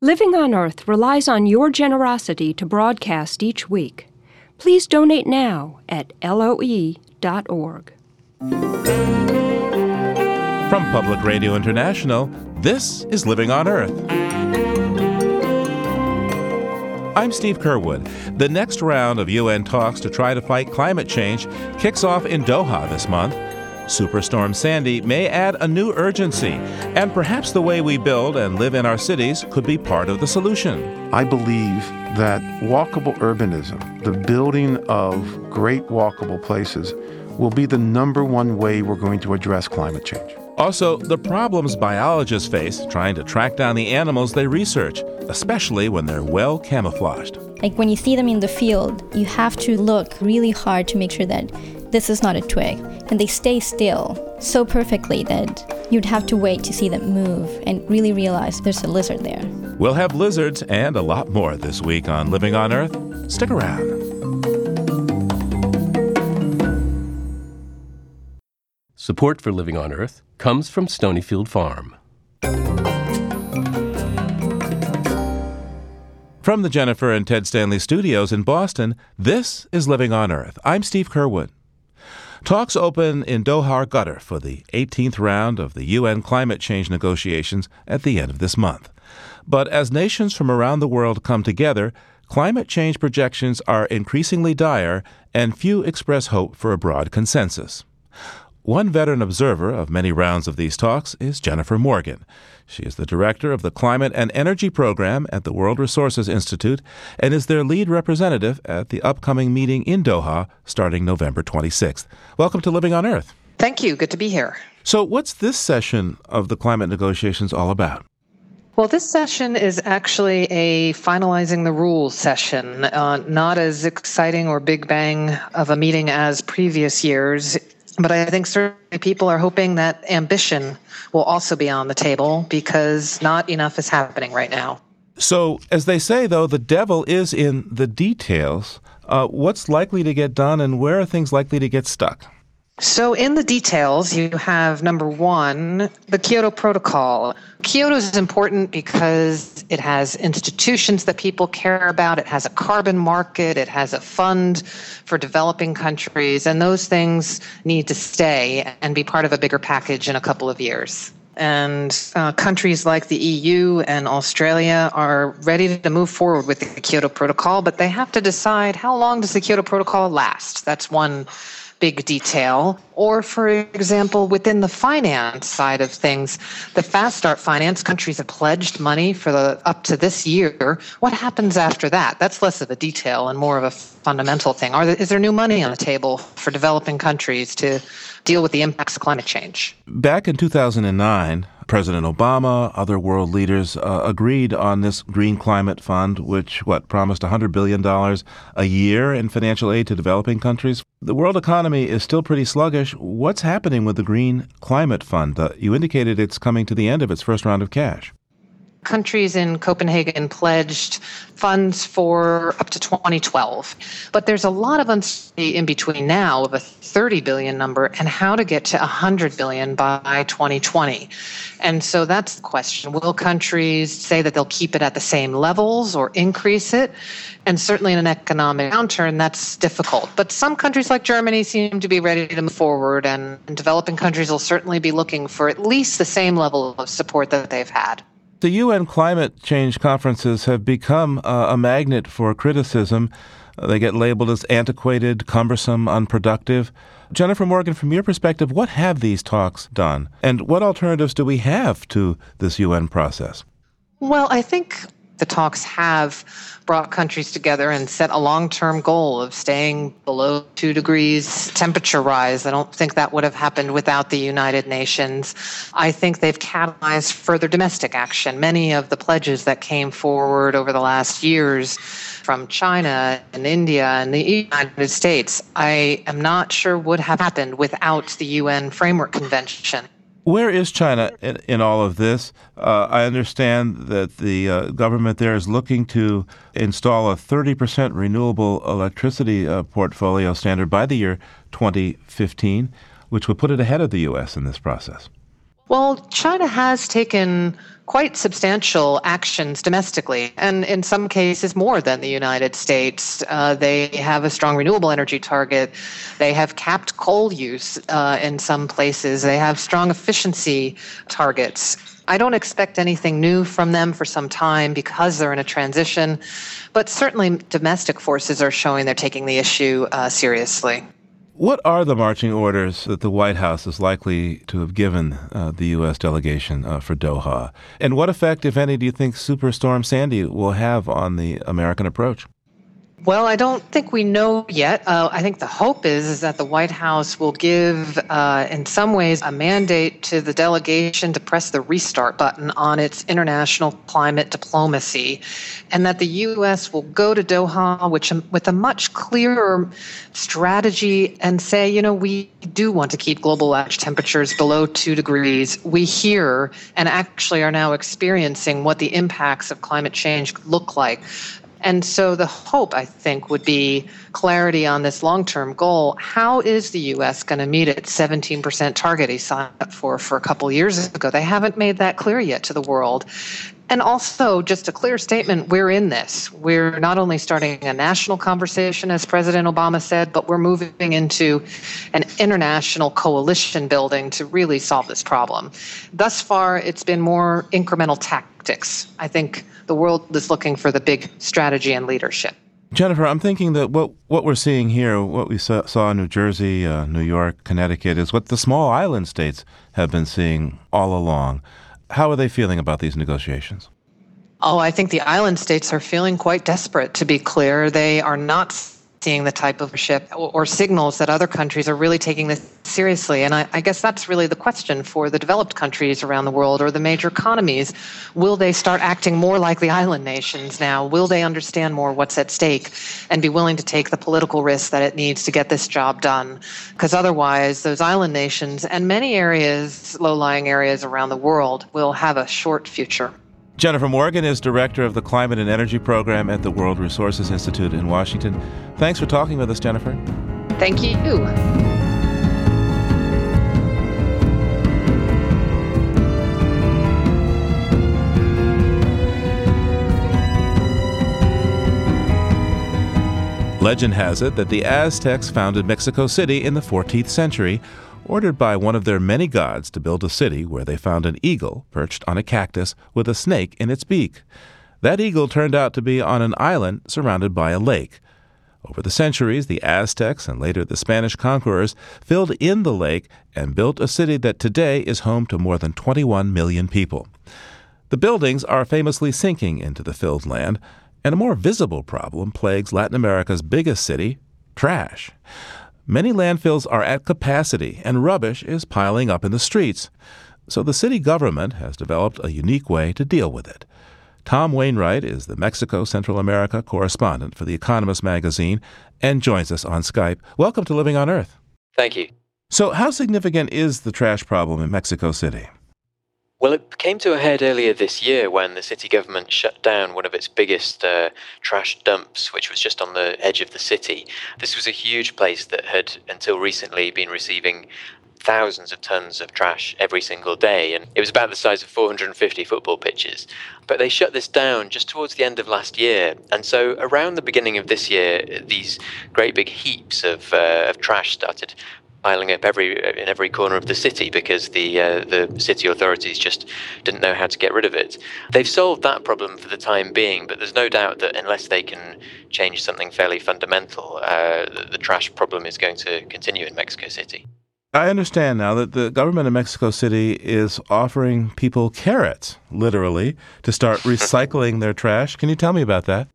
Living on Earth relies on your generosity to broadcast each week. Please donate now at loe.org. From Public Radio International, this is Living on Earth. I'm Steve Curwood. The next round of UN talks to try to fight climate change kicks off in Doha this month. Superstorm Sandy may add a new urgency, and perhaps the way we build and live in our cities could be part of the solution. I believe that walkable urbanism, the building of great walkable places, will be the number one way we're going to address climate change. Also, the problems biologists face trying to track down the animals they research, especially when they're well camouflaged. Like when you see them in the field, you have to look really hard to make sure that this is not a twig. And they stay still so perfectly that you'd have to wait to see them move and really realize there's a lizard there. We'll have lizards and a lot more this week on Living on Earth. Stick around. Support for Living on Earth comes from Stonyfield Farm. From the Jennifer and Ted Stanley studios in Boston, this is Living on Earth. I'm Steve Curwood. Talks open in Doha, Qatar for the 18th round of the UN climate change negotiations at the end of this month. But as nations from around the world come together, climate change projections are increasingly dire and few express hope for a broad consensus. One veteran observer of many rounds of these talks is Jennifer Morgan. She is the director of the Climate and Energy Program at the World Resources Institute and is their lead representative at the upcoming meeting in Doha starting November 26th. Welcome to Living on Earth. Thank you. Good to be here. So, what's this session of the climate negotiations all about? Well, this session is actually a finalizing the rules session, uh, not as exciting or big bang of a meeting as previous years. But I think certainly people are hoping that ambition will also be on the table because not enough is happening right now. So, as they say, though, the devil is in the details. Uh, what's likely to get done and where are things likely to get stuck? So, in the details, you have number one, the Kyoto Protocol. Kyoto is important because it has institutions that people care about, it has a carbon market, it has a fund for developing countries, and those things need to stay and be part of a bigger package in a couple of years. And uh, countries like the EU and Australia are ready to move forward with the Kyoto Protocol, but they have to decide how long does the Kyoto Protocol last? That's one big detail. Or, for example, within the finance side of things, the Fast Start finance countries have pledged money for the up to this year. What happens after that? That's less of a detail and more of a fundamental thing. Are there, is there new money on the table for developing countries to deal with the impacts of climate change? Back in 2009, President Obama, other world leaders uh, agreed on this Green Climate Fund, which, what, promised $100 billion a year in financial aid to developing countries. The world economy is still pretty sluggish. What's happening with the Green Climate Fund? Uh, you indicated it's coming to the end of its first round of cash countries in Copenhagen pledged funds for up to 2012. But there's a lot of uncertainty in between now of a 30 billion number and how to get to 100 billion by 2020. And so that's the question. Will countries say that they'll keep it at the same levels or increase it? And certainly in an economic downturn, that's difficult. But some countries like Germany seem to be ready to move forward, and developing countries will certainly be looking for at least the same level of support that they've had. The UN climate change conferences have become uh, a magnet for criticism. They get labeled as antiquated, cumbersome, unproductive. Jennifer Morgan, from your perspective, what have these talks done? And what alternatives do we have to this UN process? Well, I think the talks have brought countries together and set a long term goal of staying below two degrees temperature rise. I don't think that would have happened without the United Nations. I think they've catalyzed further domestic action. Many of the pledges that came forward over the last years from China and India and the United States, I am not sure would have happened without the UN Framework Convention. Where is China in, in all of this? Uh, I understand that the uh, government there is looking to install a 30% renewable electricity uh, portfolio standard by the year 2015, which would put it ahead of the U.S. in this process. Well, China has taken quite substantial actions domestically, and in some cases more than the United States. Uh, they have a strong renewable energy target. They have capped coal use uh, in some places. They have strong efficiency targets. I don't expect anything new from them for some time because they're in a transition, but certainly domestic forces are showing they're taking the issue uh, seriously. What are the marching orders that the White House is likely to have given uh, the U.S. delegation uh, for Doha? And what effect, if any, do you think Superstorm Sandy will have on the American approach? Well, I don't think we know yet. Uh, I think the hope is is that the White House will give, uh, in some ways, a mandate to the delegation to press the restart button on its international climate diplomacy, and that the U.S. will go to Doha, which with a much clearer strategy, and say, you know, we do want to keep global average temperatures below two degrees. We hear and actually are now experiencing what the impacts of climate change look like. And so the hope, I think, would be clarity on this long term goal. How is the U.S. going to meet its 17% target he signed up for for a couple years ago? They haven't made that clear yet to the world. And also, just a clear statement we're in this. We're not only starting a national conversation, as President Obama said, but we're moving into an international coalition building to really solve this problem. Thus far, it's been more incremental tactics. I think the world is looking for the big strategy and leadership. Jennifer, I'm thinking that what, what we're seeing here, what we saw, saw in New Jersey, uh, New York, Connecticut, is what the small island states have been seeing all along. How are they feeling about these negotiations? Oh, I think the island states are feeling quite desperate, to be clear. They are not seeing the type of ship or, or, signals that other countries are really taking this seriously. And I, I, guess that's really the question for the developed countries around the world or the major economies. Will they start acting more like the island nations now? Will they understand more what's at stake and be willing to take the political risks that it needs to get this job done? Because otherwise, those island nations and many areas, low lying areas around the world, will have a short future. Jennifer Morgan is director of the Climate and Energy Program at the World Resources Institute in Washington. Thanks for talking with us, Jennifer. Thank you. Legend has it that the Aztecs founded Mexico City in the 14th century ordered by one of their many gods to build a city where they found an eagle perched on a cactus with a snake in its beak. That eagle turned out to be on an island surrounded by a lake. Over the centuries, the Aztecs and later the Spanish conquerors filled in the lake and built a city that today is home to more than 21 million people. The buildings are famously sinking into the filled land, and a more visible problem plagues Latin America's biggest city trash. Many landfills are at capacity and rubbish is piling up in the streets. So the city government has developed a unique way to deal with it. Tom Wainwright is the Mexico Central America correspondent for The Economist magazine and joins us on Skype. Welcome to Living on Earth. Thank you. So, how significant is the trash problem in Mexico City? Well, it came to a head earlier this year when the city government shut down one of its biggest uh, trash dumps, which was just on the edge of the city. This was a huge place that had, until recently, been receiving thousands of tons of trash every single day, and it was about the size of 450 football pitches. But they shut this down just towards the end of last year, and so around the beginning of this year, these great big heaps of, uh, of trash started piling up every in every corner of the city because the uh, the city authorities just didn't know how to get rid of it. They've solved that problem for the time being, but there's no doubt that unless they can change something fairly fundamental, uh, the, the trash problem is going to continue in Mexico City. I understand now that the government of Mexico City is offering people carrots, literally, to start recycling their trash. Can you tell me about that?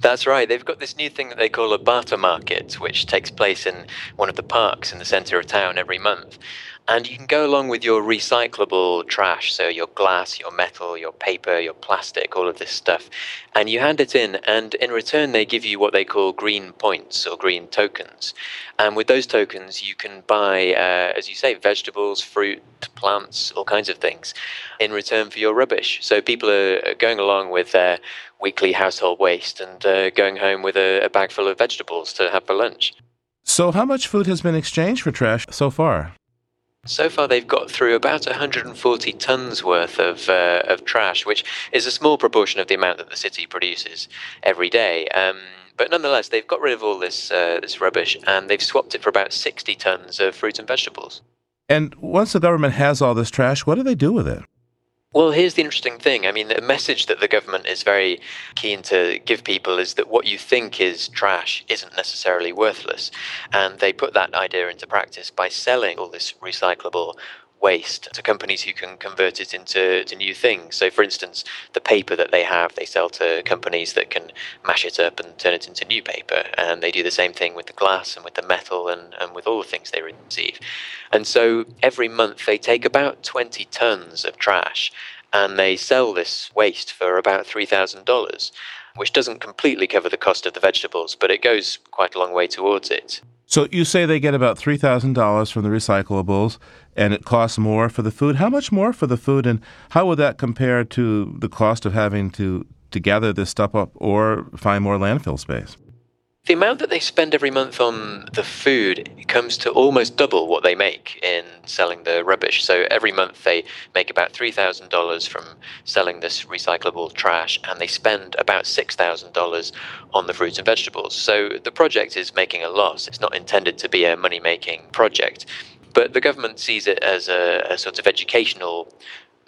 That's right. They've got this new thing that they call a barter market, which takes place in one of the parks in the center of town every month. And you can go along with your recyclable trash, so your glass, your metal, your paper, your plastic, all of this stuff. And you hand it in, and in return, they give you what they call green points or green tokens. And with those tokens, you can buy, uh, as you say, vegetables, fruit, plants, all kinds of things in return for your rubbish. So people are going along with their weekly household waste and uh, going home with a, a bag full of vegetables to have for lunch. So, how much food has been exchanged for trash so far? So far, they've got through about 140 tons worth of, uh, of trash, which is a small proportion of the amount that the city produces every day. Um, but nonetheless, they've got rid of all this, uh, this rubbish and they've swapped it for about 60 tons of fruit and vegetables. And once the government has all this trash, what do they do with it? Well, here's the interesting thing. I mean, the message that the government is very keen to give people is that what you think is trash isn't necessarily worthless. And they put that idea into practice by selling all this recyclable waste to companies who can convert it into to new things. So, for instance, the paper that they have, they sell to companies that can mash it up and turn it into new paper. And they do the same thing with the glass and with the metal and, and with all the things they receive. And so, every month they take about 20 tons of trash and they sell this waste for about $3,000, which doesn't completely cover the cost of the vegetables, but it goes quite a long way towards it. So you say they get about $3,000 from the recyclables and it costs more for the food. How much more for the food and how would that compare to the cost of having to, to gather this stuff up or find more landfill space? The amount that they spend every month on the food comes to almost double what they make in selling the rubbish. So every month they make about $3,000 from selling this recyclable trash and they spend about $6,000 on the fruits and vegetables. So the project is making a loss. It's not intended to be a money making project. But the government sees it as a, a sort of educational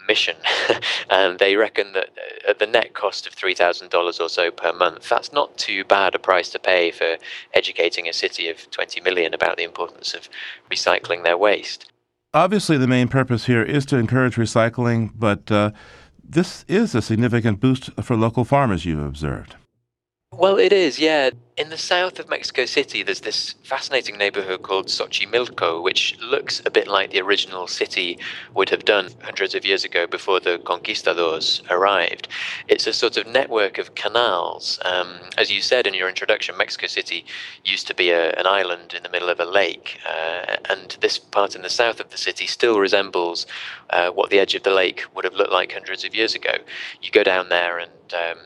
mission, and they reckon that uh, at the net cost of three thousand dollars or so per month, that's not too bad a price to pay for educating a city of twenty million about the importance of recycling their waste. Obviously, the main purpose here is to encourage recycling, but uh, this is a significant boost for local farmers. You've observed. Well, it is, yeah. In the south of Mexico City, there's this fascinating neighborhood called Xochimilco, which looks a bit like the original city would have done hundreds of years ago before the conquistadors arrived. It's a sort of network of canals. Um, as you said in your introduction, Mexico City used to be a, an island in the middle of a lake, uh, and this part in the south of the city still resembles uh, what the edge of the lake would have looked like hundreds of years ago. You go down there and um,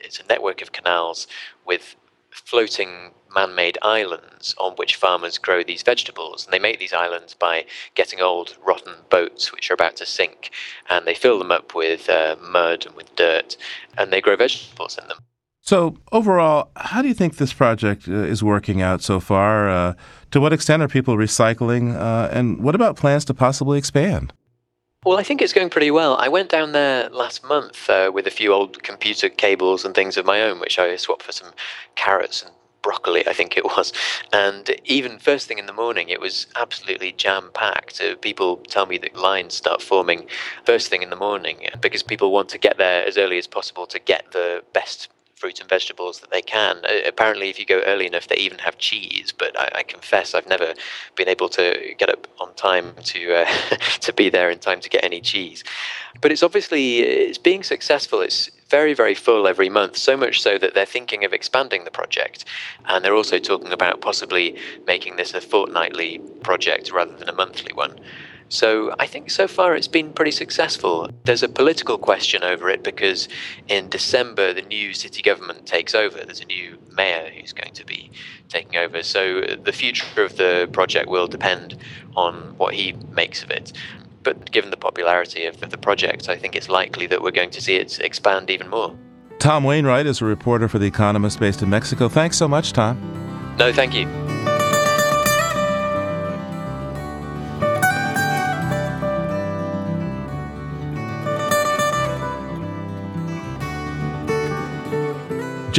it's a network of canals with floating man-made islands on which farmers grow these vegetables. And they make these islands by getting old rotten boats which are about to sink and they fill them up with uh, mud and with dirt and they grow vegetables in them. So overall how do you think this project uh, is working out so far? Uh, to what extent are people recycling uh, and what about plans to possibly expand well, I think it's going pretty well. I went down there last month uh, with a few old computer cables and things of my own, which I swapped for some carrots and broccoli, I think it was. And even first thing in the morning, it was absolutely jam packed. People tell me that lines start forming first thing in the morning because people want to get there as early as possible to get the best fruits and vegetables that they can. Apparently, if you go early enough, they even have cheese. But I, I confess, I've never been able to get up on time to uh, to be there in time to get any cheese. But it's obviously it's being successful. It's very very full every month. So much so that they're thinking of expanding the project, and they're also talking about possibly making this a fortnightly project rather than a monthly one. So I think so far it's been pretty successful. There's a political question over it because in December the new city government takes over. There's a new mayor who's going to be taking over. So the future of the project will depend on what he makes of it. But given the popularity of the project, I think it's likely that we're going to see it expand even more. Tom Wainwright is a reporter for The Economist based in Mexico. Thanks so much, Tom. No, thank you.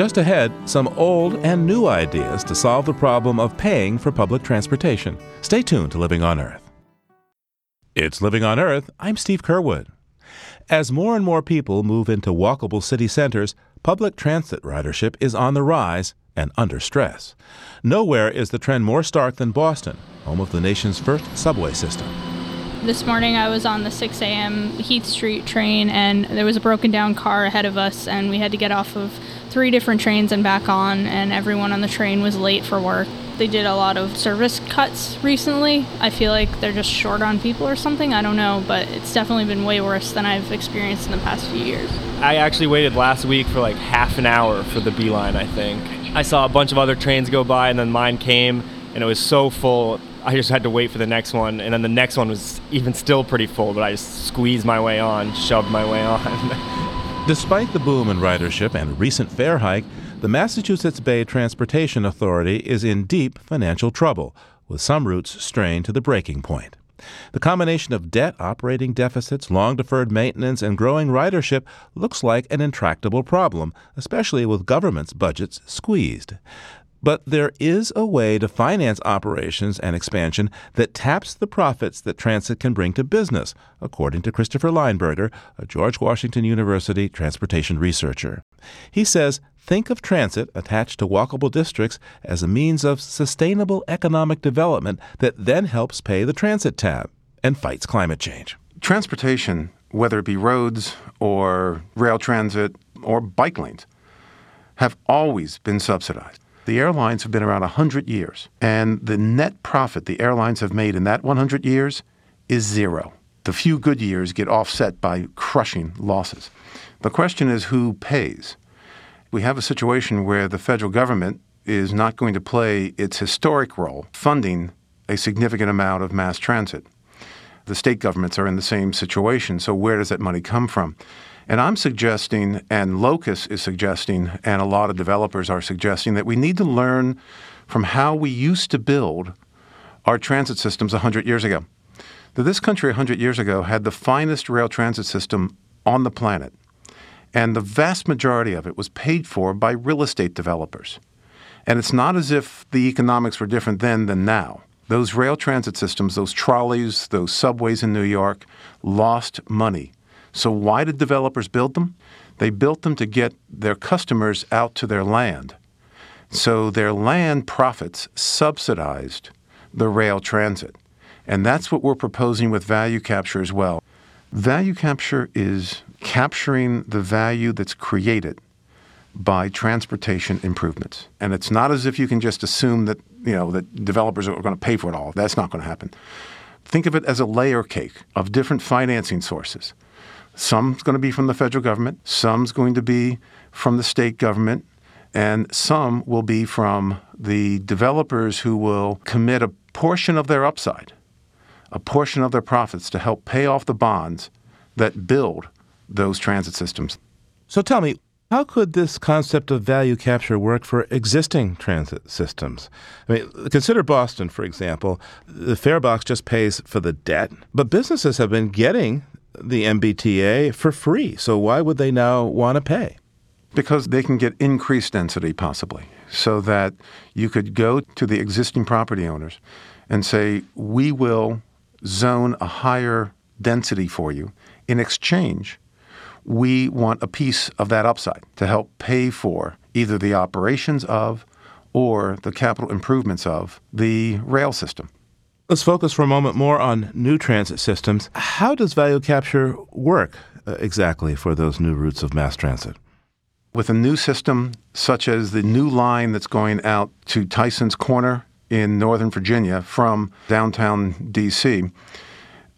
Just ahead, some old and new ideas to solve the problem of paying for public transportation. Stay tuned to Living on Earth. It's Living on Earth. I'm Steve Curwood. As more and more people move into walkable city centers, public transit ridership is on the rise and under stress. Nowhere is the trend more stark than Boston, home of the nation's first subway system. This morning I was on the 6 a.m. Heath Street train and there was a broken down car ahead of us, and we had to get off of three different trains and back on, and everyone on the train was late for work. They did a lot of service cuts recently. I feel like they're just short on people or something. I don't know, but it's definitely been way worse than I've experienced in the past few years. I actually waited last week for like half an hour for the B line, I think. I saw a bunch of other trains go by, and then mine came, and it was so full. I just had to wait for the next one, and then the next one was even still pretty full, but I just squeezed my way on, shoved my way on. Despite the boom in ridership and a recent fare hike, the Massachusetts Bay Transportation Authority is in deep financial trouble, with some routes strained to the breaking point. The combination of debt, operating deficits, long deferred maintenance, and growing ridership looks like an intractable problem, especially with government's budgets squeezed. But there is a way to finance operations and expansion that taps the profits that transit can bring to business, according to Christopher Leinberger, a George Washington University transportation researcher. He says think of transit attached to walkable districts as a means of sustainable economic development that then helps pay the transit tab and fights climate change. Transportation, whether it be roads or rail transit or bike lanes, have always been subsidized. The airlines have been around 100 years, and the net profit the airlines have made in that 100 years is zero. The few good years get offset by crushing losses. The question is who pays? We have a situation where the federal government is not going to play its historic role funding a significant amount of mass transit. The state governments are in the same situation, so where does that money come from? And I'm suggesting, and Locus is suggesting, and a lot of developers are suggesting, that we need to learn from how we used to build our transit systems 100 years ago. That this country 100 years ago had the finest rail transit system on the planet, and the vast majority of it was paid for by real estate developers. And it's not as if the economics were different then than now. Those rail transit systems, those trolleys, those subways in New York, lost money so, why did developers build them? They built them to get their customers out to their land. So, their land profits subsidized the rail transit. And that's what we're proposing with value capture as well. Value capture is capturing the value that's created by transportation improvements. And it's not as if you can just assume that, you know, that developers are going to pay for it all. That's not going to happen. Think of it as a layer cake of different financing sources. Some's going to be from the federal government, some's going to be from the state government, and some will be from the developers who will commit a portion of their upside, a portion of their profits to help pay off the bonds that build those transit systems. So tell me, how could this concept of value capture work for existing transit systems? I mean, consider Boston, for example. The fare box just pays for the debt, but businesses have been getting the MBTA for free. So why would they now want to pay? Because they can get increased density, possibly, so that you could go to the existing property owners and say, We will zone a higher density for you. In exchange, we want a piece of that upside to help pay for either the operations of or the capital improvements of the rail system. Let's focus for a moment more on new transit systems. How does value capture work uh, exactly for those new routes of mass transit? With a new system, such as the new line that's going out to Tyson's Corner in Northern Virginia from downtown DC,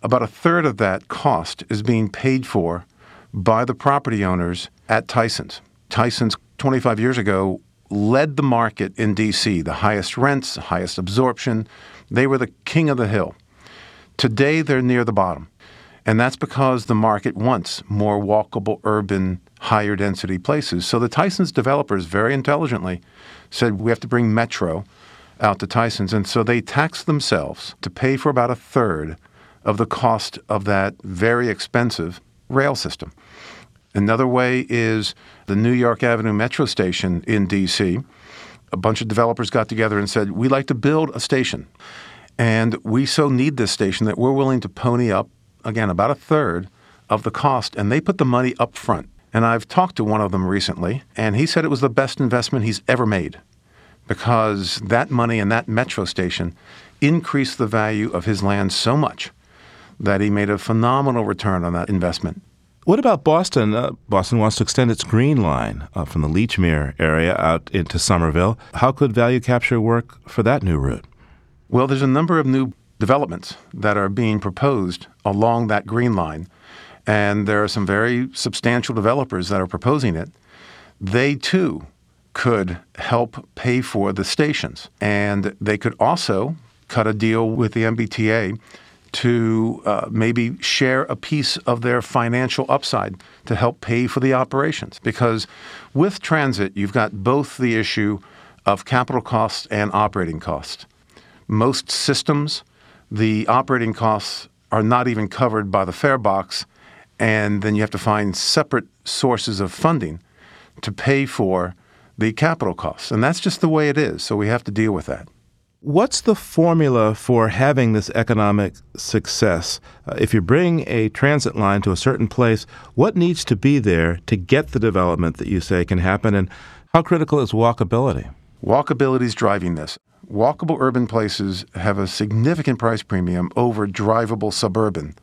about a third of that cost is being paid for by the property owners at Tyson's. Tyson's 25 years ago led the market in DC, the highest rents, highest absorption, they were the king of the hill. Today, they're near the bottom. And that's because the market wants more walkable, urban, higher density places. So the Tyson's developers very intelligently said, we have to bring Metro out to Tyson's. And so they taxed themselves to pay for about a third of the cost of that very expensive rail system. Another way is the New York Avenue Metro station in D.C a bunch of developers got together and said, We'd like to build a station. And we so need this station that we're willing to pony up, again, about a third of the cost. And they put the money up front. And I've talked to one of them recently, and he said it was the best investment he's ever made because that money and that metro station increased the value of his land so much that he made a phenomenal return on that investment. What about Boston? Uh, Boston wants to extend its Green Line uh, from the Lechmere area out into Somerville. How could value capture work for that new route? Well, there's a number of new developments that are being proposed along that Green Line, and there are some very substantial developers that are proposing it. They too could help pay for the stations, and they could also cut a deal with the MBTA to uh, maybe share a piece of their financial upside to help pay for the operations. Because with transit, you've got both the issue of capital costs and operating costs. Most systems, the operating costs are not even covered by the fare box, and then you have to find separate sources of funding to pay for the capital costs. And that's just the way it is, so we have to deal with that. What's the formula for having this economic success? Uh, if you bring a transit line to a certain place, what needs to be there to get the development that you say can happen? And how critical is walkability? Walkability is driving this. Walkable urban places have a significant price premium over drivable suburban.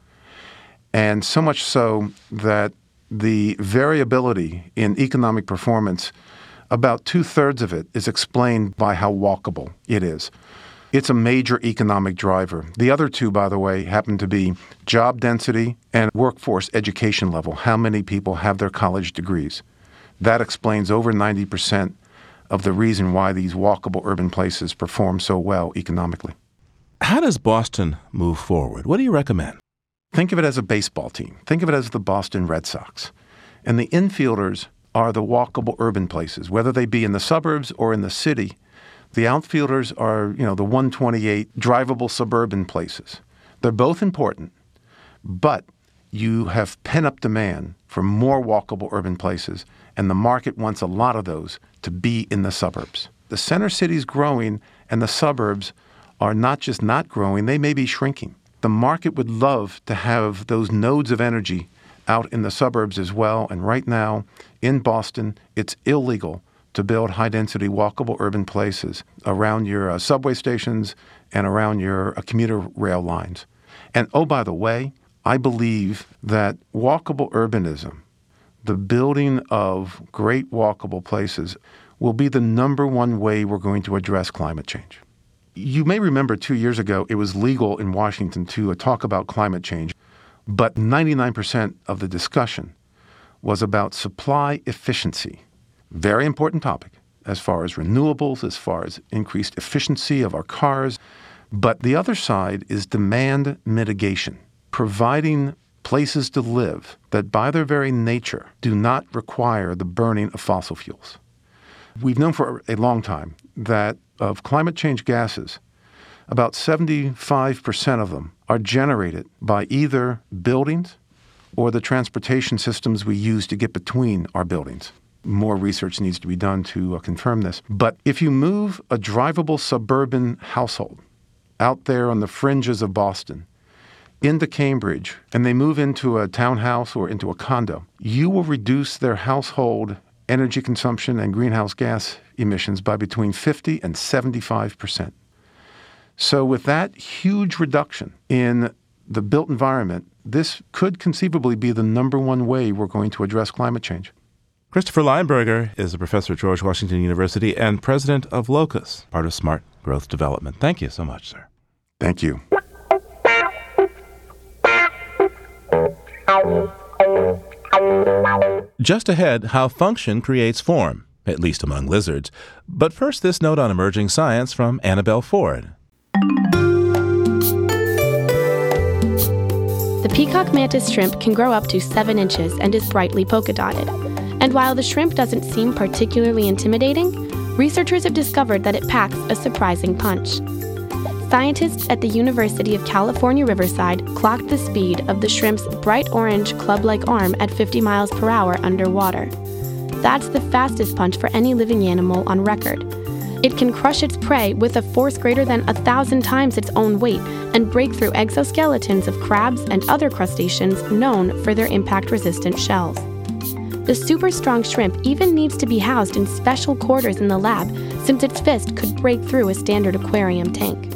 And so much so that the variability in economic performance, about two thirds of it is explained by how walkable it is. It's a major economic driver. The other two, by the way, happen to be job density and workforce education level. How many people have their college degrees? That explains over 90% of the reason why these walkable urban places perform so well economically. How does Boston move forward? What do you recommend? Think of it as a baseball team. Think of it as the Boston Red Sox. And the infielders are the walkable urban places, whether they be in the suburbs or in the city the outfielders are, you know, the 128 drivable suburban places. They're both important, but you have pent up demand for more walkable urban places, and the market wants a lot of those to be in the suburbs. The center city's growing, and the suburbs are not just not growing, they may be shrinking. The market would love to have those nodes of energy out in the suburbs as well, and right now in Boston, it's illegal to build high density walkable urban places around your uh, subway stations and around your uh, commuter rail lines. And oh, by the way, I believe that walkable urbanism, the building of great walkable places, will be the number one way we're going to address climate change. You may remember two years ago it was legal in Washington to uh, talk about climate change, but 99% of the discussion was about supply efficiency very important topic as far as renewables, as far as increased efficiency of our cars. But the other side is demand mitigation, providing places to live that by their very nature do not require the burning of fossil fuels. We've known for a long time that of climate change gases, about 75% of them are generated by either buildings or the transportation systems we use to get between our buildings. More research needs to be done to uh, confirm this. But if you move a drivable suburban household out there on the fringes of Boston into Cambridge and they move into a townhouse or into a condo, you will reduce their household energy consumption and greenhouse gas emissions by between 50 and 75 percent. So, with that huge reduction in the built environment, this could conceivably be the number one way we're going to address climate change. Christopher Leinberger is a professor at George Washington University and president of Locus, part of Smart Growth Development. Thank you so much, sir. Thank you. Just ahead, how function creates form, at least among lizards. But first, this note on emerging science from Annabelle Ford. The peacock mantis shrimp can grow up to 7 inches and is brightly polka dotted. And while the shrimp doesn't seem particularly intimidating, researchers have discovered that it packs a surprising punch. Scientists at the University of California Riverside clocked the speed of the shrimp's bright orange club like arm at 50 miles per hour underwater. That's the fastest punch for any living animal on record. It can crush its prey with a force greater than a thousand times its own weight and break through exoskeletons of crabs and other crustaceans known for their impact resistant shells. The super strong shrimp even needs to be housed in special quarters in the lab since its fist could break through a standard aquarium tank.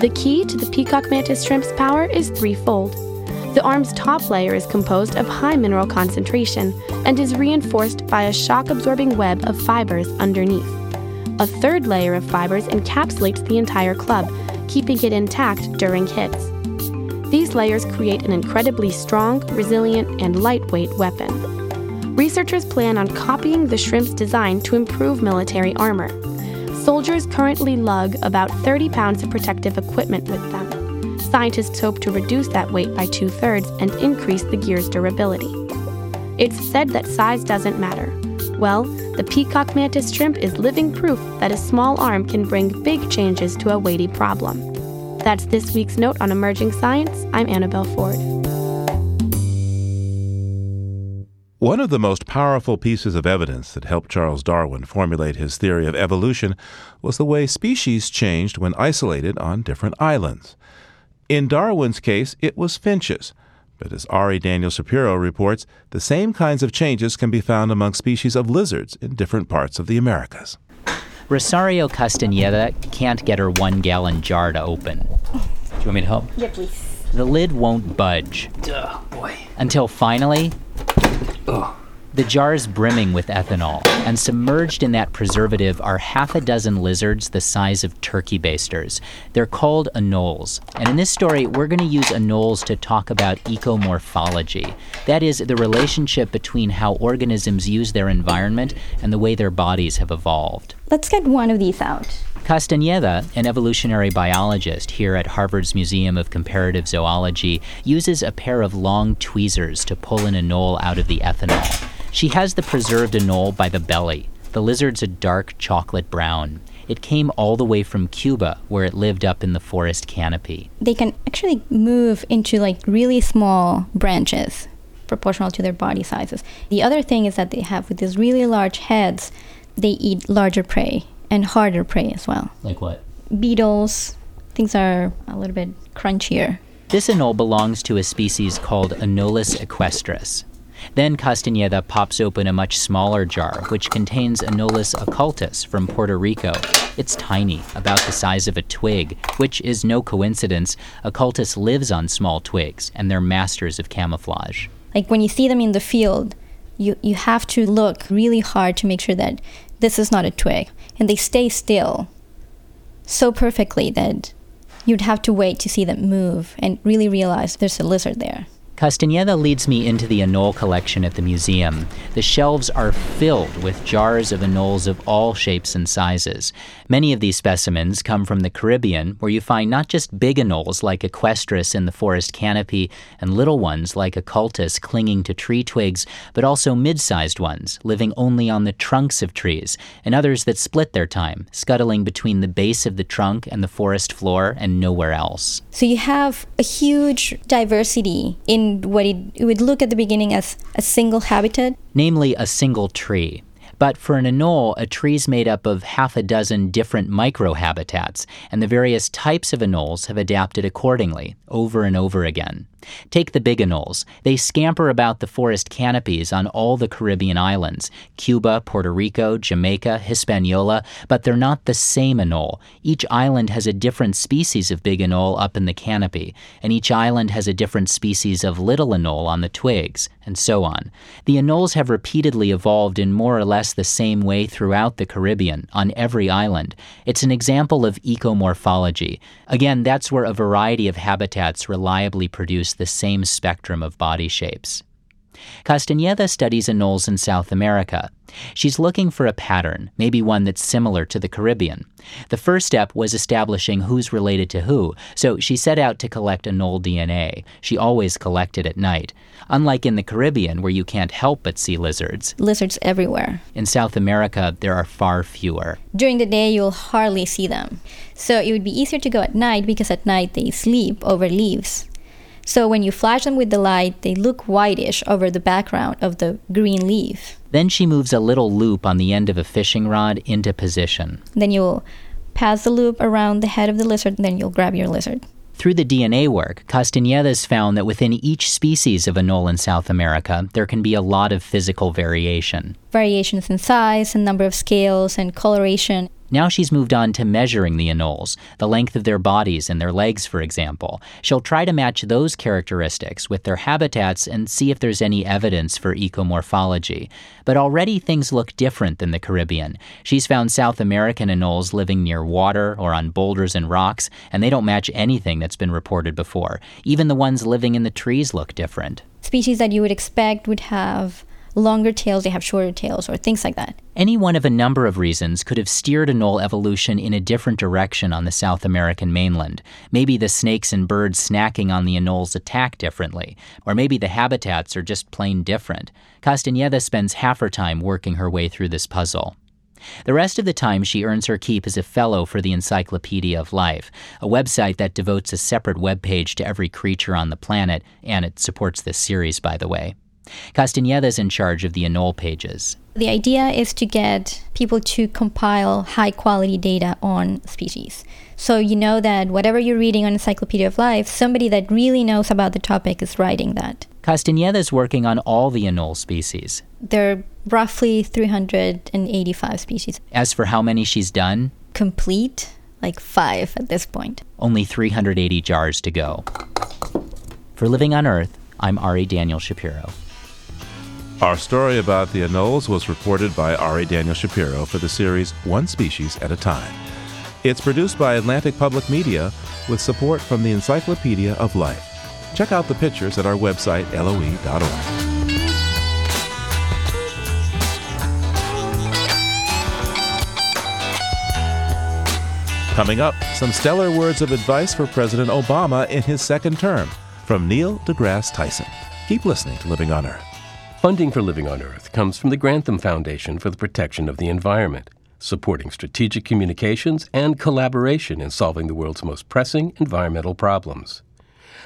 The key to the peacock mantis shrimp's power is threefold. The arm's top layer is composed of high mineral concentration and is reinforced by a shock absorbing web of fibers underneath. A third layer of fibers encapsulates the entire club, keeping it intact during hits. These layers create an incredibly strong, resilient, and lightweight weapon. Researchers plan on copying the shrimp's design to improve military armor. Soldiers currently lug about 30 pounds of protective equipment with them. Scientists hope to reduce that weight by two thirds and increase the gear's durability. It's said that size doesn't matter. Well, the peacock mantis shrimp is living proof that a small arm can bring big changes to a weighty problem. That's this week's note on emerging science. I'm Annabelle Ford. One of the most powerful pieces of evidence that helped Charles Darwin formulate his theory of evolution was the way species changed when isolated on different islands. In Darwin's case, it was finches. But as Ari Daniel Shapiro reports, the same kinds of changes can be found among species of lizards in different parts of the Americas. Rosario Castaneda can't get her one gallon jar to open. Do you want me to help? Yeah, please. The lid won't budge. Oh, boy. Until finally, Ugh. The jar is brimming with ethanol, and submerged in that preservative are half a dozen lizards the size of turkey basters. They're called anoles. And in this story, we're going to use anoles to talk about ecomorphology. That is, the relationship between how organisms use their environment and the way their bodies have evolved. Let's get one of these out. Castaneda, an evolutionary biologist here at Harvard's Museum of Comparative Zoology, uses a pair of long tweezers to pull an anole out of the ethanol. She has the preserved anole by the belly. The lizard's a dark chocolate brown. It came all the way from Cuba, where it lived up in the forest canopy. They can actually move into like really small branches proportional to their body sizes. The other thing is that they have with these really large heads, they eat larger prey and harder prey as well. Like what? Beetles, things are a little bit crunchier. This anole belongs to a species called Anolis equestris. Then Castaneda pops open a much smaller jar, which contains Anolis occultus from Puerto Rico. It's tiny, about the size of a twig, which is no coincidence. Occultus lives on small twigs, and they're masters of camouflage. Like when you see them in the field, you, you have to look really hard to make sure that this is not a twig. And they stay still so perfectly that you'd have to wait to see them move and really realize there's a lizard there. Castaneda leads me into the anole collection at the museum. The shelves are filled with jars of anoles of all shapes and sizes. Many of these specimens come from the Caribbean, where you find not just big anoles like Equestris in the forest canopy and little ones like Occultus clinging to tree twigs, but also mid sized ones living only on the trunks of trees, and others that split their time, scuttling between the base of the trunk and the forest floor and nowhere else. So you have a huge diversity in what it, it would look at the beginning as a single habitat. namely a single tree. But for an anole, a tree is made up of half a dozen different microhabitats, and the various types of anoles have adapted accordingly, over and over again. Take the big anoles. They scamper about the forest canopies on all the Caribbean islands Cuba, Puerto Rico, Jamaica, Hispaniola, but they're not the same anole. Each island has a different species of big anole up in the canopy, and each island has a different species of little anole on the twigs, and so on. The anoles have repeatedly evolved in more or less the same way throughout the Caribbean, on every island. It's an example of ecomorphology. Again, that's where a variety of habitats reliably produce the same spectrum of body shapes. Castaneda studies anoles in South America. She's looking for a pattern, maybe one that's similar to the Caribbean. The first step was establishing who's related to who, so she set out to collect anole DNA. She always collected at night. Unlike in the Caribbean, where you can't help but see lizards, Lizards everywhere. in South America, there are far fewer. During the day, you'll hardly see them. So it would be easier to go at night because at night they sleep over leaves. So when you flash them with the light, they look whitish over the background of the green leaf. Then she moves a little loop on the end of a fishing rod into position. Then you'll pass the loop around the head of the lizard, and then you'll grab your lizard. Through the DNA work, Castaneda's found that within each species of anole in South America, there can be a lot of physical variation. Variations in size and number of scales and coloration. Now she's moved on to measuring the anoles, the length of their bodies and their legs, for example. She'll try to match those characteristics with their habitats and see if there's any evidence for ecomorphology. But already things look different than the Caribbean. She's found South American anoles living near water or on boulders and rocks, and they don't match anything that's been reported before. Even the ones living in the trees look different. Species that you would expect would have longer tails, they have shorter tails, or things like that. Any one of a number of reasons could have steered anole evolution in a different direction on the South American mainland. Maybe the snakes and birds snacking on the anoles attack differently, or maybe the habitats are just plain different. Castañeda spends half her time working her way through this puzzle. The rest of the time, she earns her keep as a fellow for the Encyclopedia of Life, a website that devotes a separate web page to every creature on the planet, and it supports this series, by the way. Castañeda is in charge of the anole pages. The idea is to get people to compile high quality data on species. So you know that whatever you're reading on Encyclopedia of Life, somebody that really knows about the topic is writing that. Castañeda is working on all the anole species. There are roughly 385 species. As for how many she's done, Complete, like five at this point. only 380 jars to go. For Living on Earth, I'm Ari Daniel Shapiro. Our story about the anoles was reported by Ari Daniel Shapiro for the series One Species at a Time. It's produced by Atlantic Public Media with support from the Encyclopedia of Life. Check out the pictures at our website, loe.org. Coming up, some stellar words of advice for President Obama in his second term from Neil deGrasse Tyson. Keep listening to Living on Earth. Funding for Living on Earth comes from the Grantham Foundation for the Protection of the Environment, supporting strategic communications and collaboration in solving the world's most pressing environmental problems.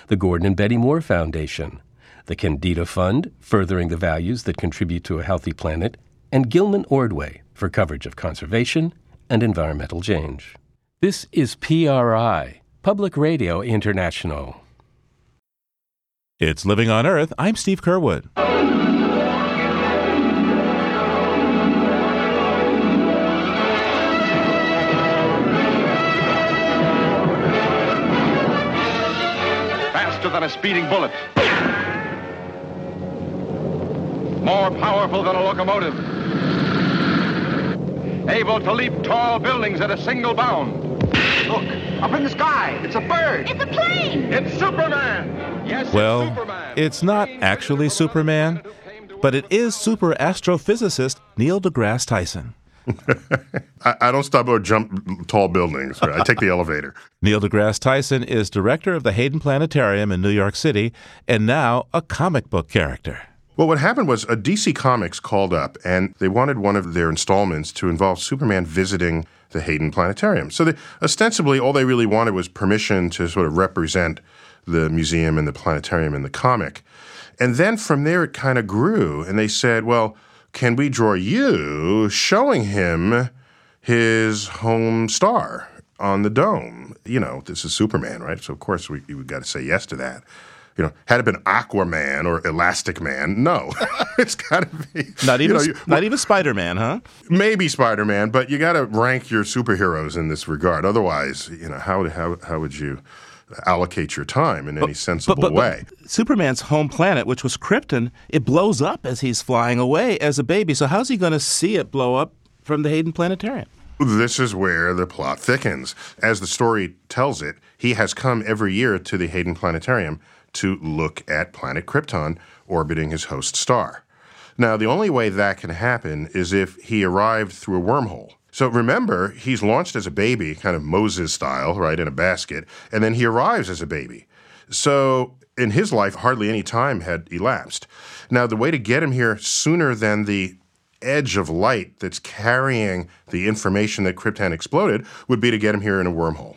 The Gordon and Betty Moore Foundation, the Kendeda Fund, furthering the values that contribute to a healthy planet, and Gilman Ordway for coverage of conservation and environmental change. This is PRI, Public Radio International. It's Living on Earth. I'm Steve Curwood. Faster than a speeding bullet, more powerful than a locomotive, able to leap tall buildings at a single bound. Look, up in the sky, it's a bird. It's a plane. It's Superman. Yes, Well, it's Superman. it's not actually Superman, but it is super astrophysicist Neil deGrasse Tyson. I, I don't stop or jump tall buildings. Right? I take the elevator. Neil deGrasse Tyson is director of the Hayden Planetarium in New York City and now a comic book character. Well, what happened was a DC Comics called up and they wanted one of their installments to involve Superman visiting the Hayden Planetarium. So they, ostensibly, all they really wanted was permission to sort of represent the museum and the planetarium in the comic. And then from there, it kind of grew. And they said, well, can we draw you showing him his home star on the dome? You know, this is Superman, right? So, of course, we, we got to say yes to that. You know, had it been Aquaman or Elastic Man, no, it's got to be Not you even know, you- not even Spider-Man, huh? maybe Spider Man, but you got to rank your superheroes in this regard. Otherwise, you know, how how how would you allocate your time in any sensible way? Superman's home planet, which was Krypton, it blows up as he's flying away as a baby. So how's he going to see it blow up from the Hayden Planetarium? This is where the plot thickens. As the story tells it, he has come every year to the Hayden Planetarium to look at planet Krypton orbiting his host star. Now, the only way that can happen is if he arrived through a wormhole. So remember, he's launched as a baby, kind of Moses style, right, in a basket, and then he arrives as a baby. So in his life, hardly any time had elapsed. Now, the way to get him here sooner than the edge of light that's carrying the information that Krypton exploded would be to get him here in a wormhole.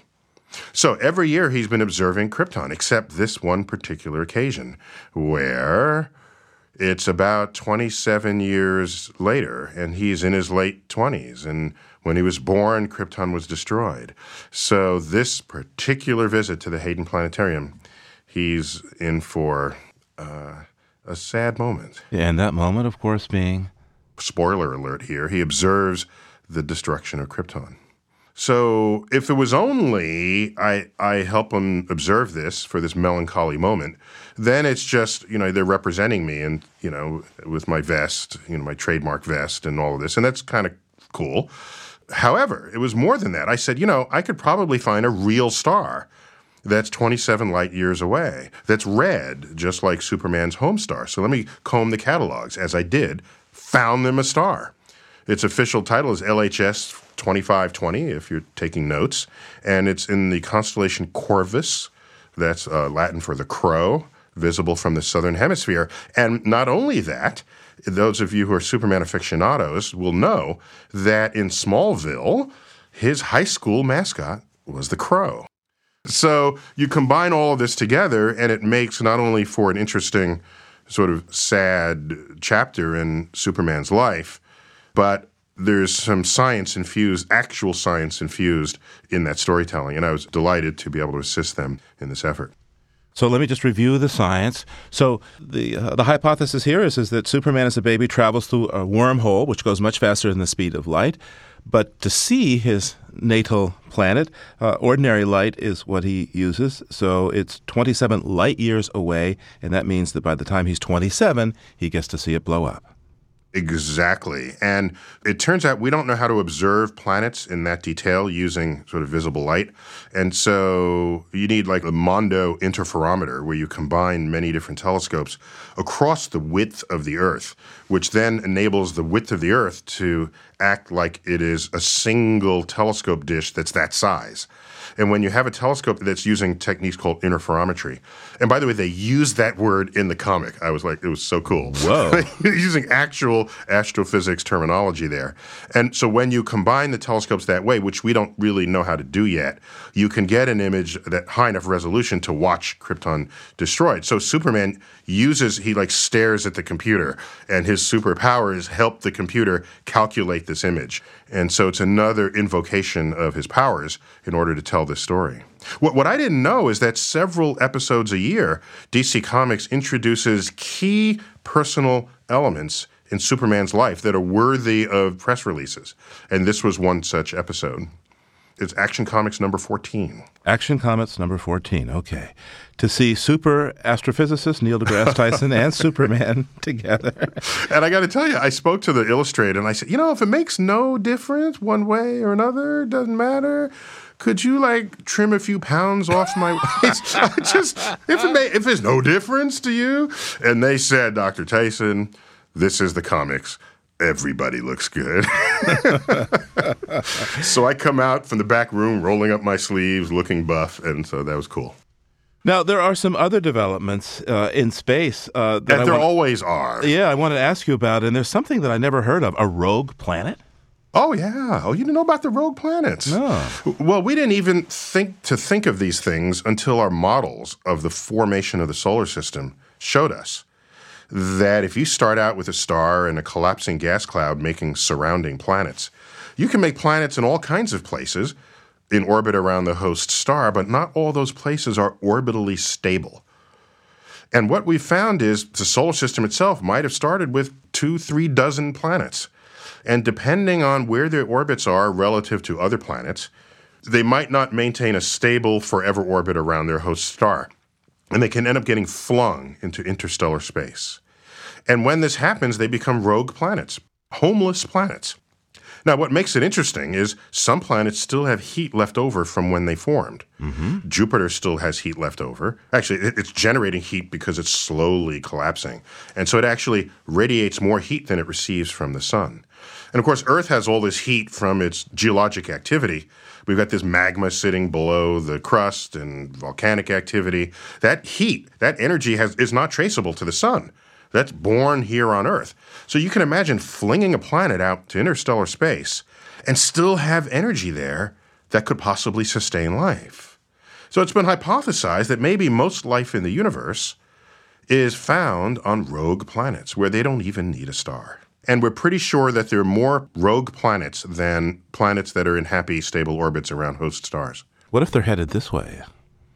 So every year he's been observing Krypton, except this one particular occasion where it's about 27 years later and he's in his late 20s. And when he was born, Krypton was destroyed. So this particular visit to the Hayden Planetarium, he's in for uh, a sad moment. And that moment, of course, being spoiler alert here, he observes the destruction of Krypton. So if it was only I, I help him observe this for this melancholy moment, then it's just, you know, they're representing me and, you know, with my vest, you know, my trademark vest and all of this. And that's kind of cool. However, it was more than that. I said, you know, I could probably find a real star that's 27 light years away. That's red, just like Superman's home star. So let me comb the catalogs, as I did, found them a star. Its official title is LHS 2520, if you're taking notes, and it's in the constellation Corvus. That's uh, Latin for the crow, visible from the southern hemisphere. And not only that, those of you who are Superman aficionados will know that in Smallville, his high school mascot was the crow. So you combine all of this together, and it makes not only for an interesting, sort of sad chapter in Superman's life, but there's some science infused, actual science infused in that storytelling. And I was delighted to be able to assist them in this effort. So let me just review the science. So the uh, the hypothesis here is is that Superman as a baby travels through a wormhole, which goes much faster than the speed of light. But to see his natal planet, uh, ordinary light is what he uses. So it's 27 light years away, and that means that by the time he's 27, he gets to see it blow up. Exactly. And it turns out we don't know how to observe planets in that detail using sort of visible light. And so you need like a Mondo interferometer where you combine many different telescopes across the width of the Earth, which then enables the width of the Earth to act like it is a single telescope dish that's that size. And when you have a telescope that's using techniques called interferometry, and by the way, they use that word in the comic. I was like, it was so cool. Whoa. using actual astrophysics terminology there. And so when you combine the telescopes that way, which we don't really know how to do yet, you can get an image that high enough resolution to watch Krypton destroyed. So Superman uses, he like stares at the computer, and his superpowers help the computer calculate this image. And so it's another invocation of his powers in order to tell this story. What, what I didn't know is that several episodes a year, DC Comics introduces key personal elements in Superman's life that are worthy of press releases. And this was one such episode. It's Action Comics number 14. Action Comics number 14. Okay. To see super astrophysicist Neil deGrasse Tyson and Superman together. And I got to tell you, I spoke to the illustrator and I said, you know, if it makes no difference one way or another, doesn't matter. Could you like trim a few pounds off my waist? Just if it may, if there's no difference to you. And they said, Dr. Tyson, this is the comics everybody looks good. so I come out from the back room rolling up my sleeves, looking buff, and so that was cool. Now there are some other developments uh, in space uh, that, that there want, always are. Yeah, I want to ask you about, and there's something that I never heard of: a rogue planet. Oh yeah. Oh, you didn't know about the rogue planets? No. Well, we didn't even think to think of these things until our models of the formation of the solar system showed us that if you start out with a star and a collapsing gas cloud making surrounding planets, you can make planets in all kinds of places in orbit around the host star, but not all those places are orbitally stable. And what we found is the solar system itself might have started with two, three dozen planets. And depending on where their orbits are relative to other planets, they might not maintain a stable forever orbit around their host star. And they can end up getting flung into interstellar space. And when this happens, they become rogue planets, homeless planets. Now, what makes it interesting is some planets still have heat left over from when they formed. Mm-hmm. Jupiter still has heat left over. Actually, it's generating heat because it's slowly collapsing. And so it actually radiates more heat than it receives from the sun. And of course, Earth has all this heat from its geologic activity. We've got this magma sitting below the crust and volcanic activity. That heat, that energy has, is not traceable to the sun. That's born here on Earth. So you can imagine flinging a planet out to interstellar space and still have energy there that could possibly sustain life. So it's been hypothesized that maybe most life in the universe is found on rogue planets where they don't even need a star. And we're pretty sure that there are more rogue planets than planets that are in happy, stable orbits around host stars. What if they're headed this way?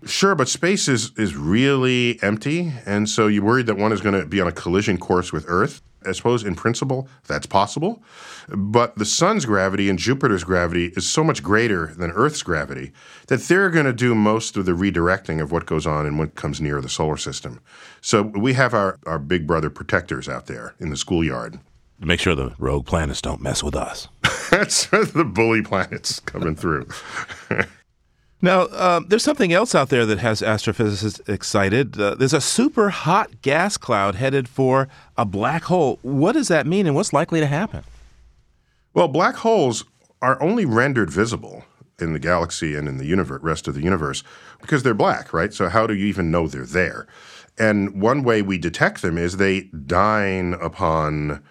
Sure, but space is, is really empty. And so you're worried that one is going to be on a collision course with Earth. I suppose in principle that's possible. But the sun's gravity and Jupiter's gravity is so much greater than Earth's gravity that they're going to do most of the redirecting of what goes on and what comes near the solar system. So we have our, our big brother protectors out there in the schoolyard. Make sure the rogue planets don't mess with us. That's the bully planets coming through. Now, um, there's something else out there that has astrophysicists excited. Uh, there's a super hot gas cloud headed for a black hole. What does that mean, and what's likely to happen? Well, black holes are only rendered visible in the galaxy and in the universe, rest of the universe because they're black, right? So how do you even know they're there? And one way we detect them is they dine upon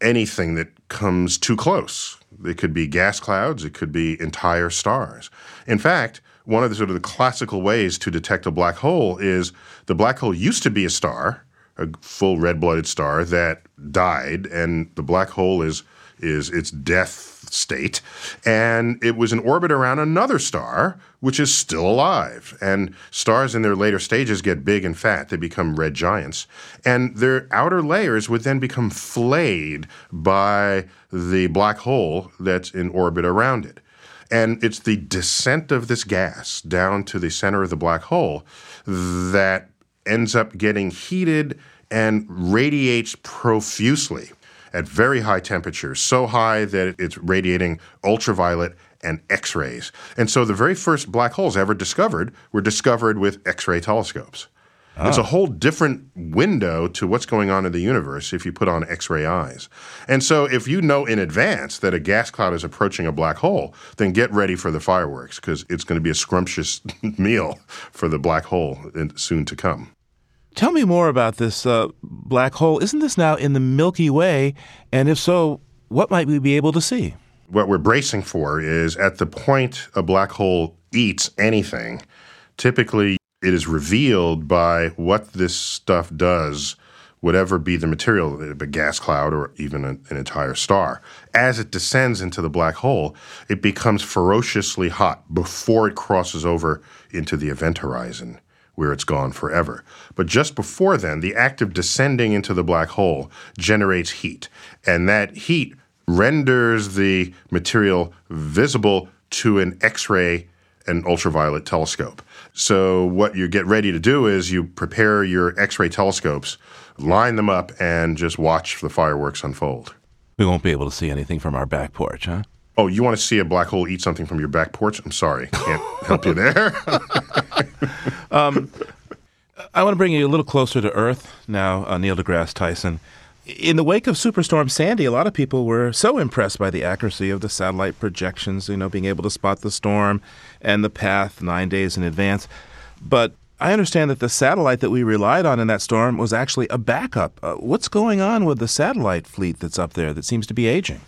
anything that comes too close. It could be gas clouds, it could be entire stars. In fact, one of the sort of the classical ways to detect a black hole is the black hole used to be a star, a full red-blooded star that died, and the black hole is is its death state, and it was in orbit around another star, which is still alive. And stars in their later stages get big and fat, they become red giants. And their outer layers would then become flayed by the black hole that's in orbit around it. And it's the descent of this gas down to the center of the black hole that ends up getting heated and radiates profusely at very high temperatures, so high that it's radiating ultraviolet and X rays. And so the very first black holes ever discovered were discovered with X ray telescopes. Oh. It's a whole different window to what's going on in the universe if you put on X ray eyes. And so, if you know in advance that a gas cloud is approaching a black hole, then get ready for the fireworks because it's going to be a scrumptious meal for the black hole soon to come. Tell me more about this uh, black hole. Isn't this now in the Milky Way? And if so, what might we be able to see? What we're bracing for is at the point a black hole eats anything, typically it is revealed by what this stuff does, whatever be the material, a gas cloud or even an, an entire star. As it descends into the black hole, it becomes ferociously hot before it crosses over into the event horizon where it's gone forever. But just before then, the act of descending into the black hole generates heat, and that heat renders the material visible to an X ray and ultraviolet telescope. So, what you get ready to do is you prepare your X ray telescopes, line them up, and just watch the fireworks unfold. We won't be able to see anything from our back porch, huh? Oh, you want to see a black hole eat something from your back porch? I'm sorry, can't help you there. um, I want to bring you a little closer to Earth now, uh, Neil deGrasse Tyson. In the wake of Superstorm Sandy, a lot of people were so impressed by the accuracy of the satellite projections, you know, being able to spot the storm and the path nine days in advance. But I understand that the satellite that we relied on in that storm was actually a backup. Uh, what's going on with the satellite fleet that's up there that seems to be aging?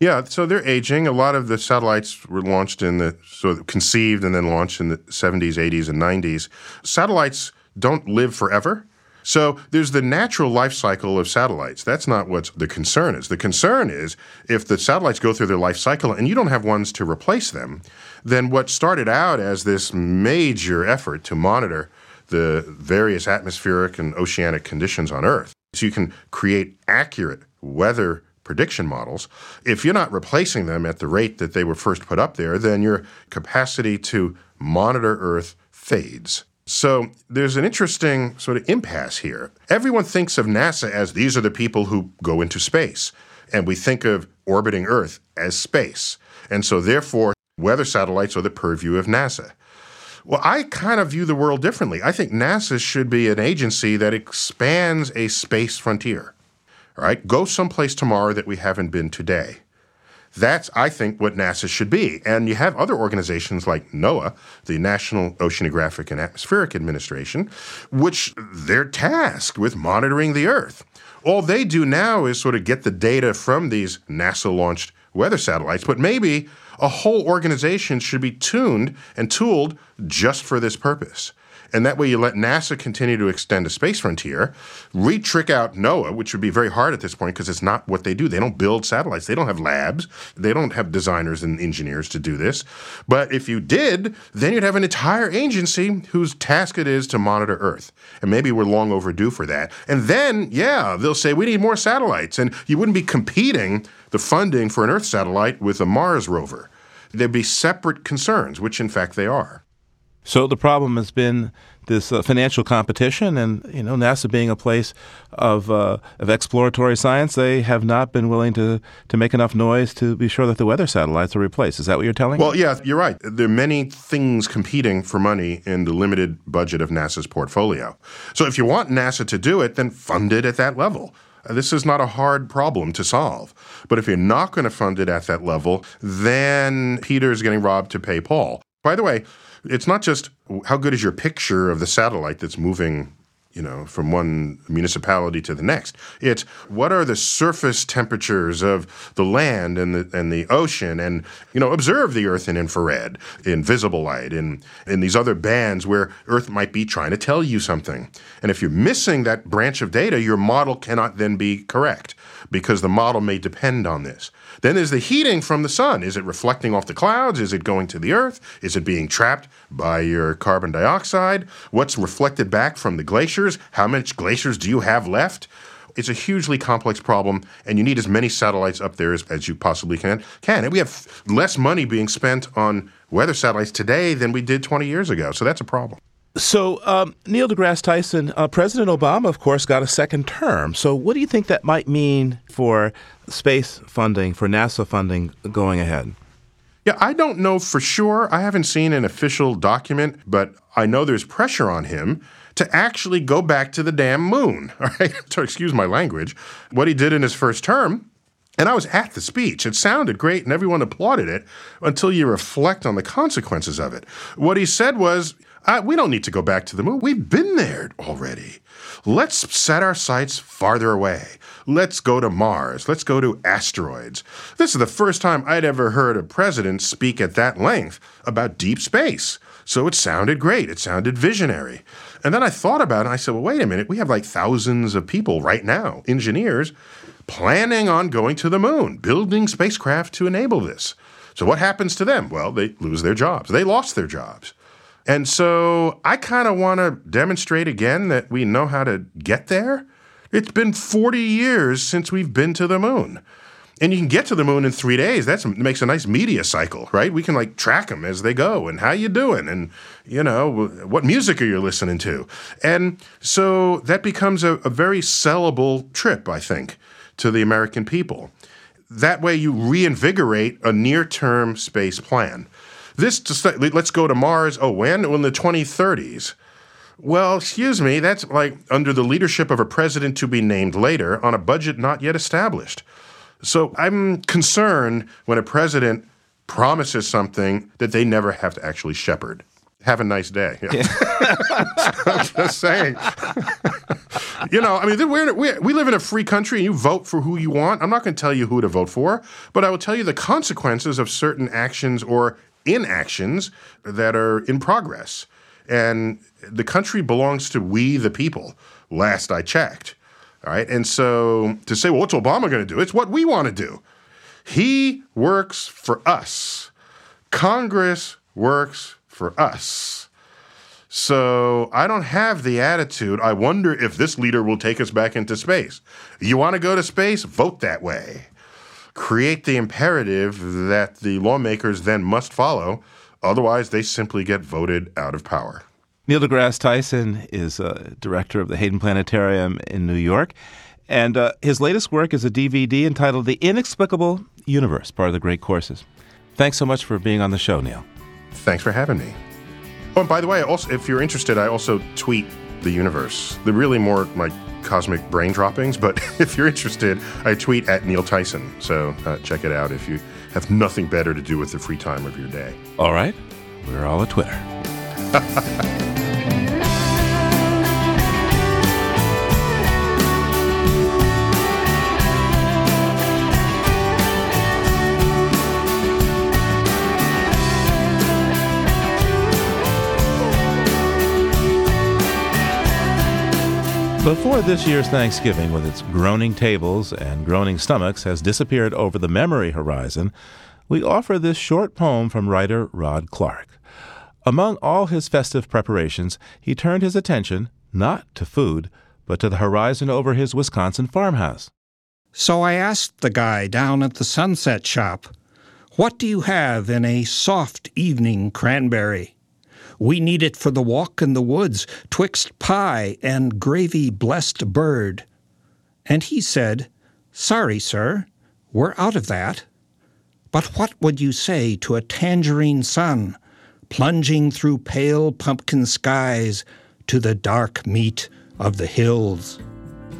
Yeah, so they're aging. A lot of the satellites were launched in the so conceived and then launched in the 70s, 80s, and 90s. Satellites don't live forever. So there's the natural life cycle of satellites. That's not what the concern is. The concern is if the satellites go through their life cycle and you don't have ones to replace them, then what started out as this major effort to monitor the various atmospheric and oceanic conditions on Earth, so you can create accurate weather prediction models, if you're not replacing them at the rate that they were first put up there, then your capacity to monitor Earth fades. So there's an interesting sort of impasse here. Everyone thinks of NASA as these are the people who go into space, and we think of orbiting Earth as space. And so therefore, weather satellites are the purview of NASA. Well, I kind of view the world differently. I think NASA should be an agency that expands a space frontier. Right, go someplace tomorrow that we haven't been today. That's, I think, what NASA should be. And you have other organizations like NOAA, the National Oceanographic and Atmospheric Administration, which they're tasked with monitoring the Earth. All they do now is sort of get the data from these NASA launched weather satellites, but maybe a whole organization should be tuned and tooled just for this purpose. And that way you let NASA continue to extend the space frontier, re-trick out NOAA, which would be very hard at this point because it's not what they do. They don't build satellites. They don't have labs. They don't have designers and engineers to do this. But if you did, then you'd have an entire agency whose task it is to monitor Earth. And maybe we're long overdue for that. And then, yeah, they'll say we need more satellites. And you wouldn't be competing the funding for an Earth satellite with a Mars rover. There'd be separate concerns, which in fact they are. So the problem has been this uh, financial competition, and you know NASA being a place of uh, of exploratory science, they have not been willing to to make enough noise to be sure that the weather satellites are replaced. Is that what you're telling Well, me? yeah, you're right. There are many things competing for money in the limited budget of NASA's portfolio. So if you want NASA to do it, then fund it at that level. This is not a hard problem to solve. But if you're not going to fund it at that level, then Peter is getting robbed to pay Paul. By the way, it's not just how good is your picture of the satellite that's moving you know, from one municipality to the next. It's what are the surface temperatures of the land and the and the ocean, and you know, observe the Earth in infrared, in visible light, in in these other bands where Earth might be trying to tell you something. And if you're missing that branch of data, your model cannot then be correct because the model may depend on this. Then there's the heating from the sun. Is it reflecting off the clouds? Is it going to the earth? Is it being trapped by your carbon dioxide? What's reflected back from the glaciers? How much glaciers do you have left? It's a hugely complex problem, and you need as many satellites up there as, as you possibly can. Can and we have less money being spent on weather satellites today than we did 20 years ago. So that's a problem. So, um, Neil deGrasse Tyson, uh, President Obama, of course, got a second term. So, what do you think that might mean for space funding, for NASA funding going ahead? Yeah, I don't know for sure. I haven't seen an official document, but I know there's pressure on him to actually go back to the damn moon. All right, so excuse my language. What he did in his first term. And I was at the speech. It sounded great and everyone applauded it until you reflect on the consequences of it. What he said was, uh, we don't need to go back to the moon. We've been there already. Let's set our sights farther away. Let's go to Mars. Let's go to asteroids. This is the first time I'd ever heard a president speak at that length about deep space. So it sounded great. It sounded visionary. And then I thought about it and I said, well, wait a minute. We have like thousands of people right now, engineers, planning on going to the moon, building spacecraft to enable this. So what happens to them? Well, they lose their jobs. They lost their jobs. And so I kind of want to demonstrate again that we know how to get there. It's been 40 years since we've been to the moon. And you can get to the moon in three days. That makes a nice media cycle, right? We can like track them as they go and how you doing and, you know, what music are you listening to? And so that becomes a, a very sellable trip, I think, to the American people. That way you reinvigorate a near-term space plan. This, let's go to Mars. Oh, when? In the 2030s. Well, excuse me, that's like under the leadership of a president to be named later on a budget not yet established. So I'm concerned when a president promises something that they never have to actually shepherd. Have a nice day. I'm just saying. you know, I mean, we're, we we live in a free country and you vote for who you want. I'm not going to tell you who to vote for, but I will tell you the consequences of certain actions or inactions that are in progress. And the country belongs to we, the people, last I checked. All right. And so to say, well, what's Obama going to do? It's what we want to do. He works for us. Congress works for us. So I don't have the attitude, I wonder if this leader will take us back into space. You want to go to space? Vote that way. Create the imperative that the lawmakers then must follow. Otherwise, they simply get voted out of power. Neil deGrasse Tyson is uh, director of the Hayden Planetarium in New York. And uh, his latest work is a DVD entitled The Inexplicable Universe, part of the Great Courses. Thanks so much for being on the show, Neil. Thanks for having me. Oh, and by the way, also, if you're interested, I also tweet the universe. They're really more like cosmic brain droppings, but if you're interested, I tweet at Neil Tyson. So uh, check it out if you have nothing better to do with the free time of your day. All right. We're all at Twitter. Before this year's Thanksgiving, with its groaning tables and groaning stomachs, has disappeared over the memory horizon, we offer this short poem from writer Rod Clark. Among all his festive preparations, he turned his attention not to food, but to the horizon over his Wisconsin farmhouse. So I asked the guy down at the sunset shop, What do you have in a soft evening cranberry? We need it for the walk in the woods, twixt pie and gravy blessed bird. And he said, Sorry, sir, we're out of that. But what would you say to a tangerine sun plunging through pale pumpkin skies to the dark meat of the hills?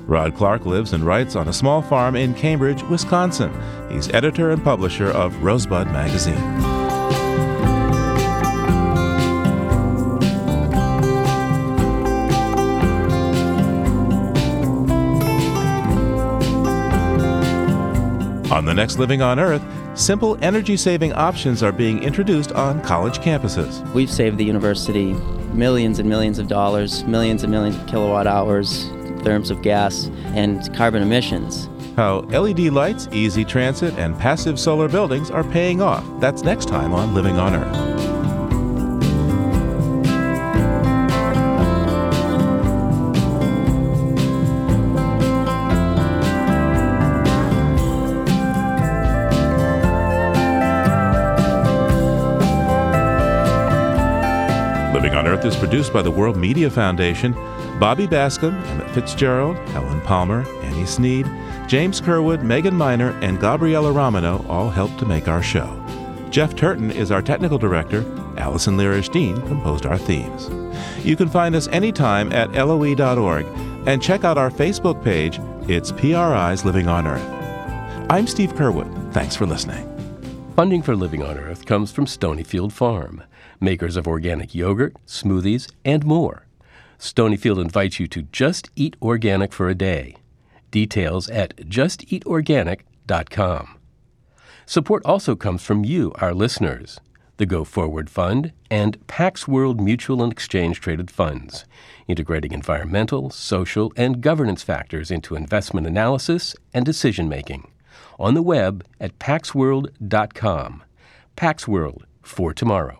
Rod Clark lives and writes on a small farm in Cambridge, Wisconsin. He's editor and publisher of Rosebud magazine. On the next Living on Earth, simple energy saving options are being introduced on college campuses. We've saved the university millions and millions of dollars, millions and millions of kilowatt hours, therms of gas, and carbon emissions. How LED lights, easy transit, and passive solar buildings are paying off. That's next time on Living on Earth. Is produced by the World Media Foundation. Bobby Bascomb, Emmett Fitzgerald, Helen Palmer, Annie Sneed, James Curwood, Megan Miner, and Gabriella Romano all helped to make our show. Jeff Turton is our technical director. Allison Lirish Dean composed our themes. You can find us anytime at loe.org and check out our Facebook page. It's PRI's Living on Earth. I'm Steve Curwood. Thanks for listening. Funding for Living on Earth comes from Stonyfield Farm, makers of organic yogurt, smoothies, and more. Stonyfield invites you to just eat organic for a day. Details at justeatorganic.com. Support also comes from you, our listeners, the Go Forward Fund, and Pax World Mutual and Exchange Traded Funds, integrating environmental, social, and governance factors into investment analysis and decision making. On the web at paxworld.com. Pax World for tomorrow.